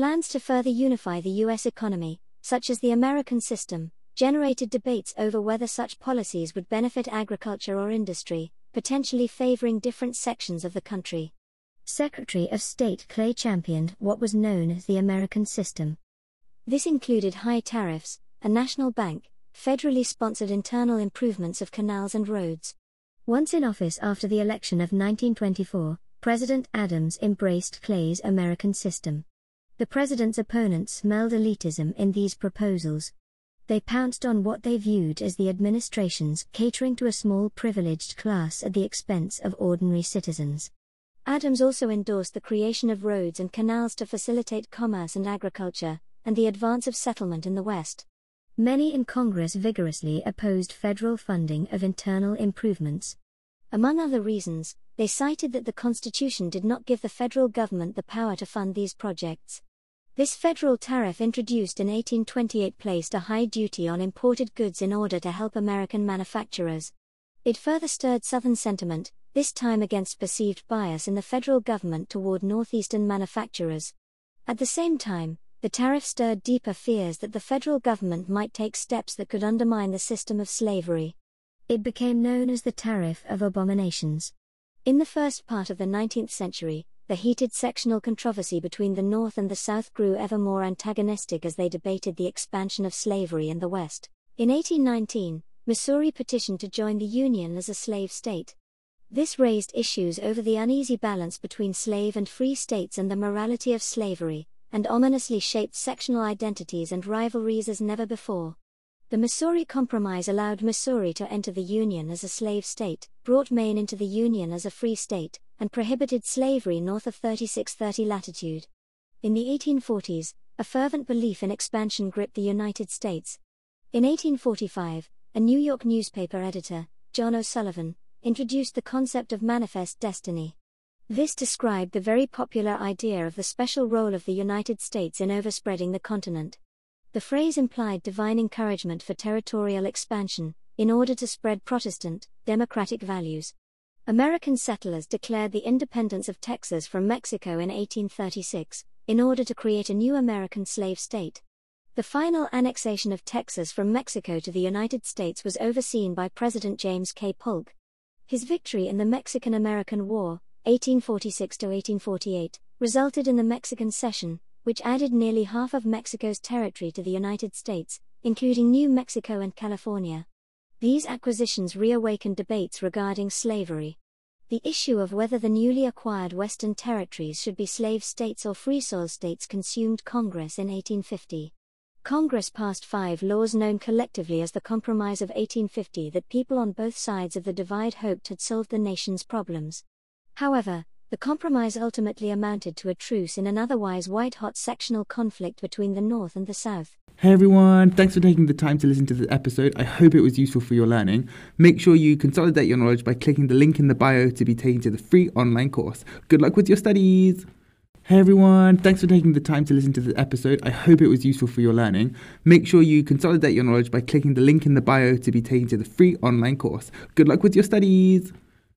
plans to further unify the U.S. economy, such as the American system, generated debates over whether such policies would benefit agriculture or industry, potentially favoring different sections of the country. Secretary of State Clay championed what was known as the American system. This included high tariffs, a national bank, federally sponsored internal improvements of canals and roads. Once in office after the election of 1924, President Adams embraced Clay's American system. The president's opponents smelled elitism in these proposals. They pounced on what they viewed as the administration's catering to a small privileged class at the expense of ordinary citizens. Adams also endorsed the creation of roads and canals to facilitate commerce and agriculture, and the advance of settlement in the West. Many in Congress vigorously opposed federal funding of internal improvements. Among other reasons, they cited that the Constitution did not give the federal government the power to fund these projects. This federal tariff introduced in 1828 placed a high duty on imported goods in order to help American manufacturers. It further stirred Southern sentiment, this time against perceived bias in the federal government toward Northeastern manufacturers. At the same time, the tariff stirred deeper fears that the federal government might take steps that could undermine the system of slavery. It became known as the Tariff of Abominations. In the first part of the 19th century, the heated sectional controversy between the North and the South grew ever more antagonistic as they debated the expansion of slavery in the West. In 1819, Missouri petitioned to join the Union as a slave state. This raised issues over the uneasy balance between slave and free states and the morality of slavery, and ominously shaped sectional identities and rivalries as never before. The Missouri Compromise allowed Missouri to enter the Union as a slave state, brought Maine into the Union as a free state, and prohibited slavery north of 3630 latitude. In the 1840s, a fervent belief in expansion gripped the United States. In 1845, a New York newspaper editor, John O'Sullivan, introduced the concept of manifest destiny. This described the very popular idea of the special role of the United States in overspreading the continent. The phrase implied divine encouragement for territorial expansion, in order to spread Protestant, democratic values. American settlers declared the independence of Texas from Mexico in 1836, in order to create a new American slave state. The final annexation of Texas from Mexico to the United States was overseen by President James K. Polk, his victory in the Mexican American War, 1846 1848, resulted in the Mexican Cession, which added nearly half of Mexico's territory to the United States, including New Mexico and California. These acquisitions reawakened debates regarding slavery. The issue of whether the newly acquired Western territories should be slave states or free soil states consumed Congress in 1850. Congress passed five laws known collectively as the Compromise of 1850 that people on both sides of the divide hoped had solved the nation's problems. However, the compromise ultimately amounted to a truce in an otherwise white hot sectional conflict between the North and the South. Hey everyone, thanks for taking the time to listen to this episode. I hope it was useful for your learning. Make sure you consolidate your knowledge by clicking the link in the bio to be taken to the free online course. Good luck with your studies! Hey everyone, thanks for taking the time to listen to this episode. I hope it was useful for your learning. Make sure you consolidate your knowledge by clicking the link in the bio to be taken to the free online course. Good luck with your studies!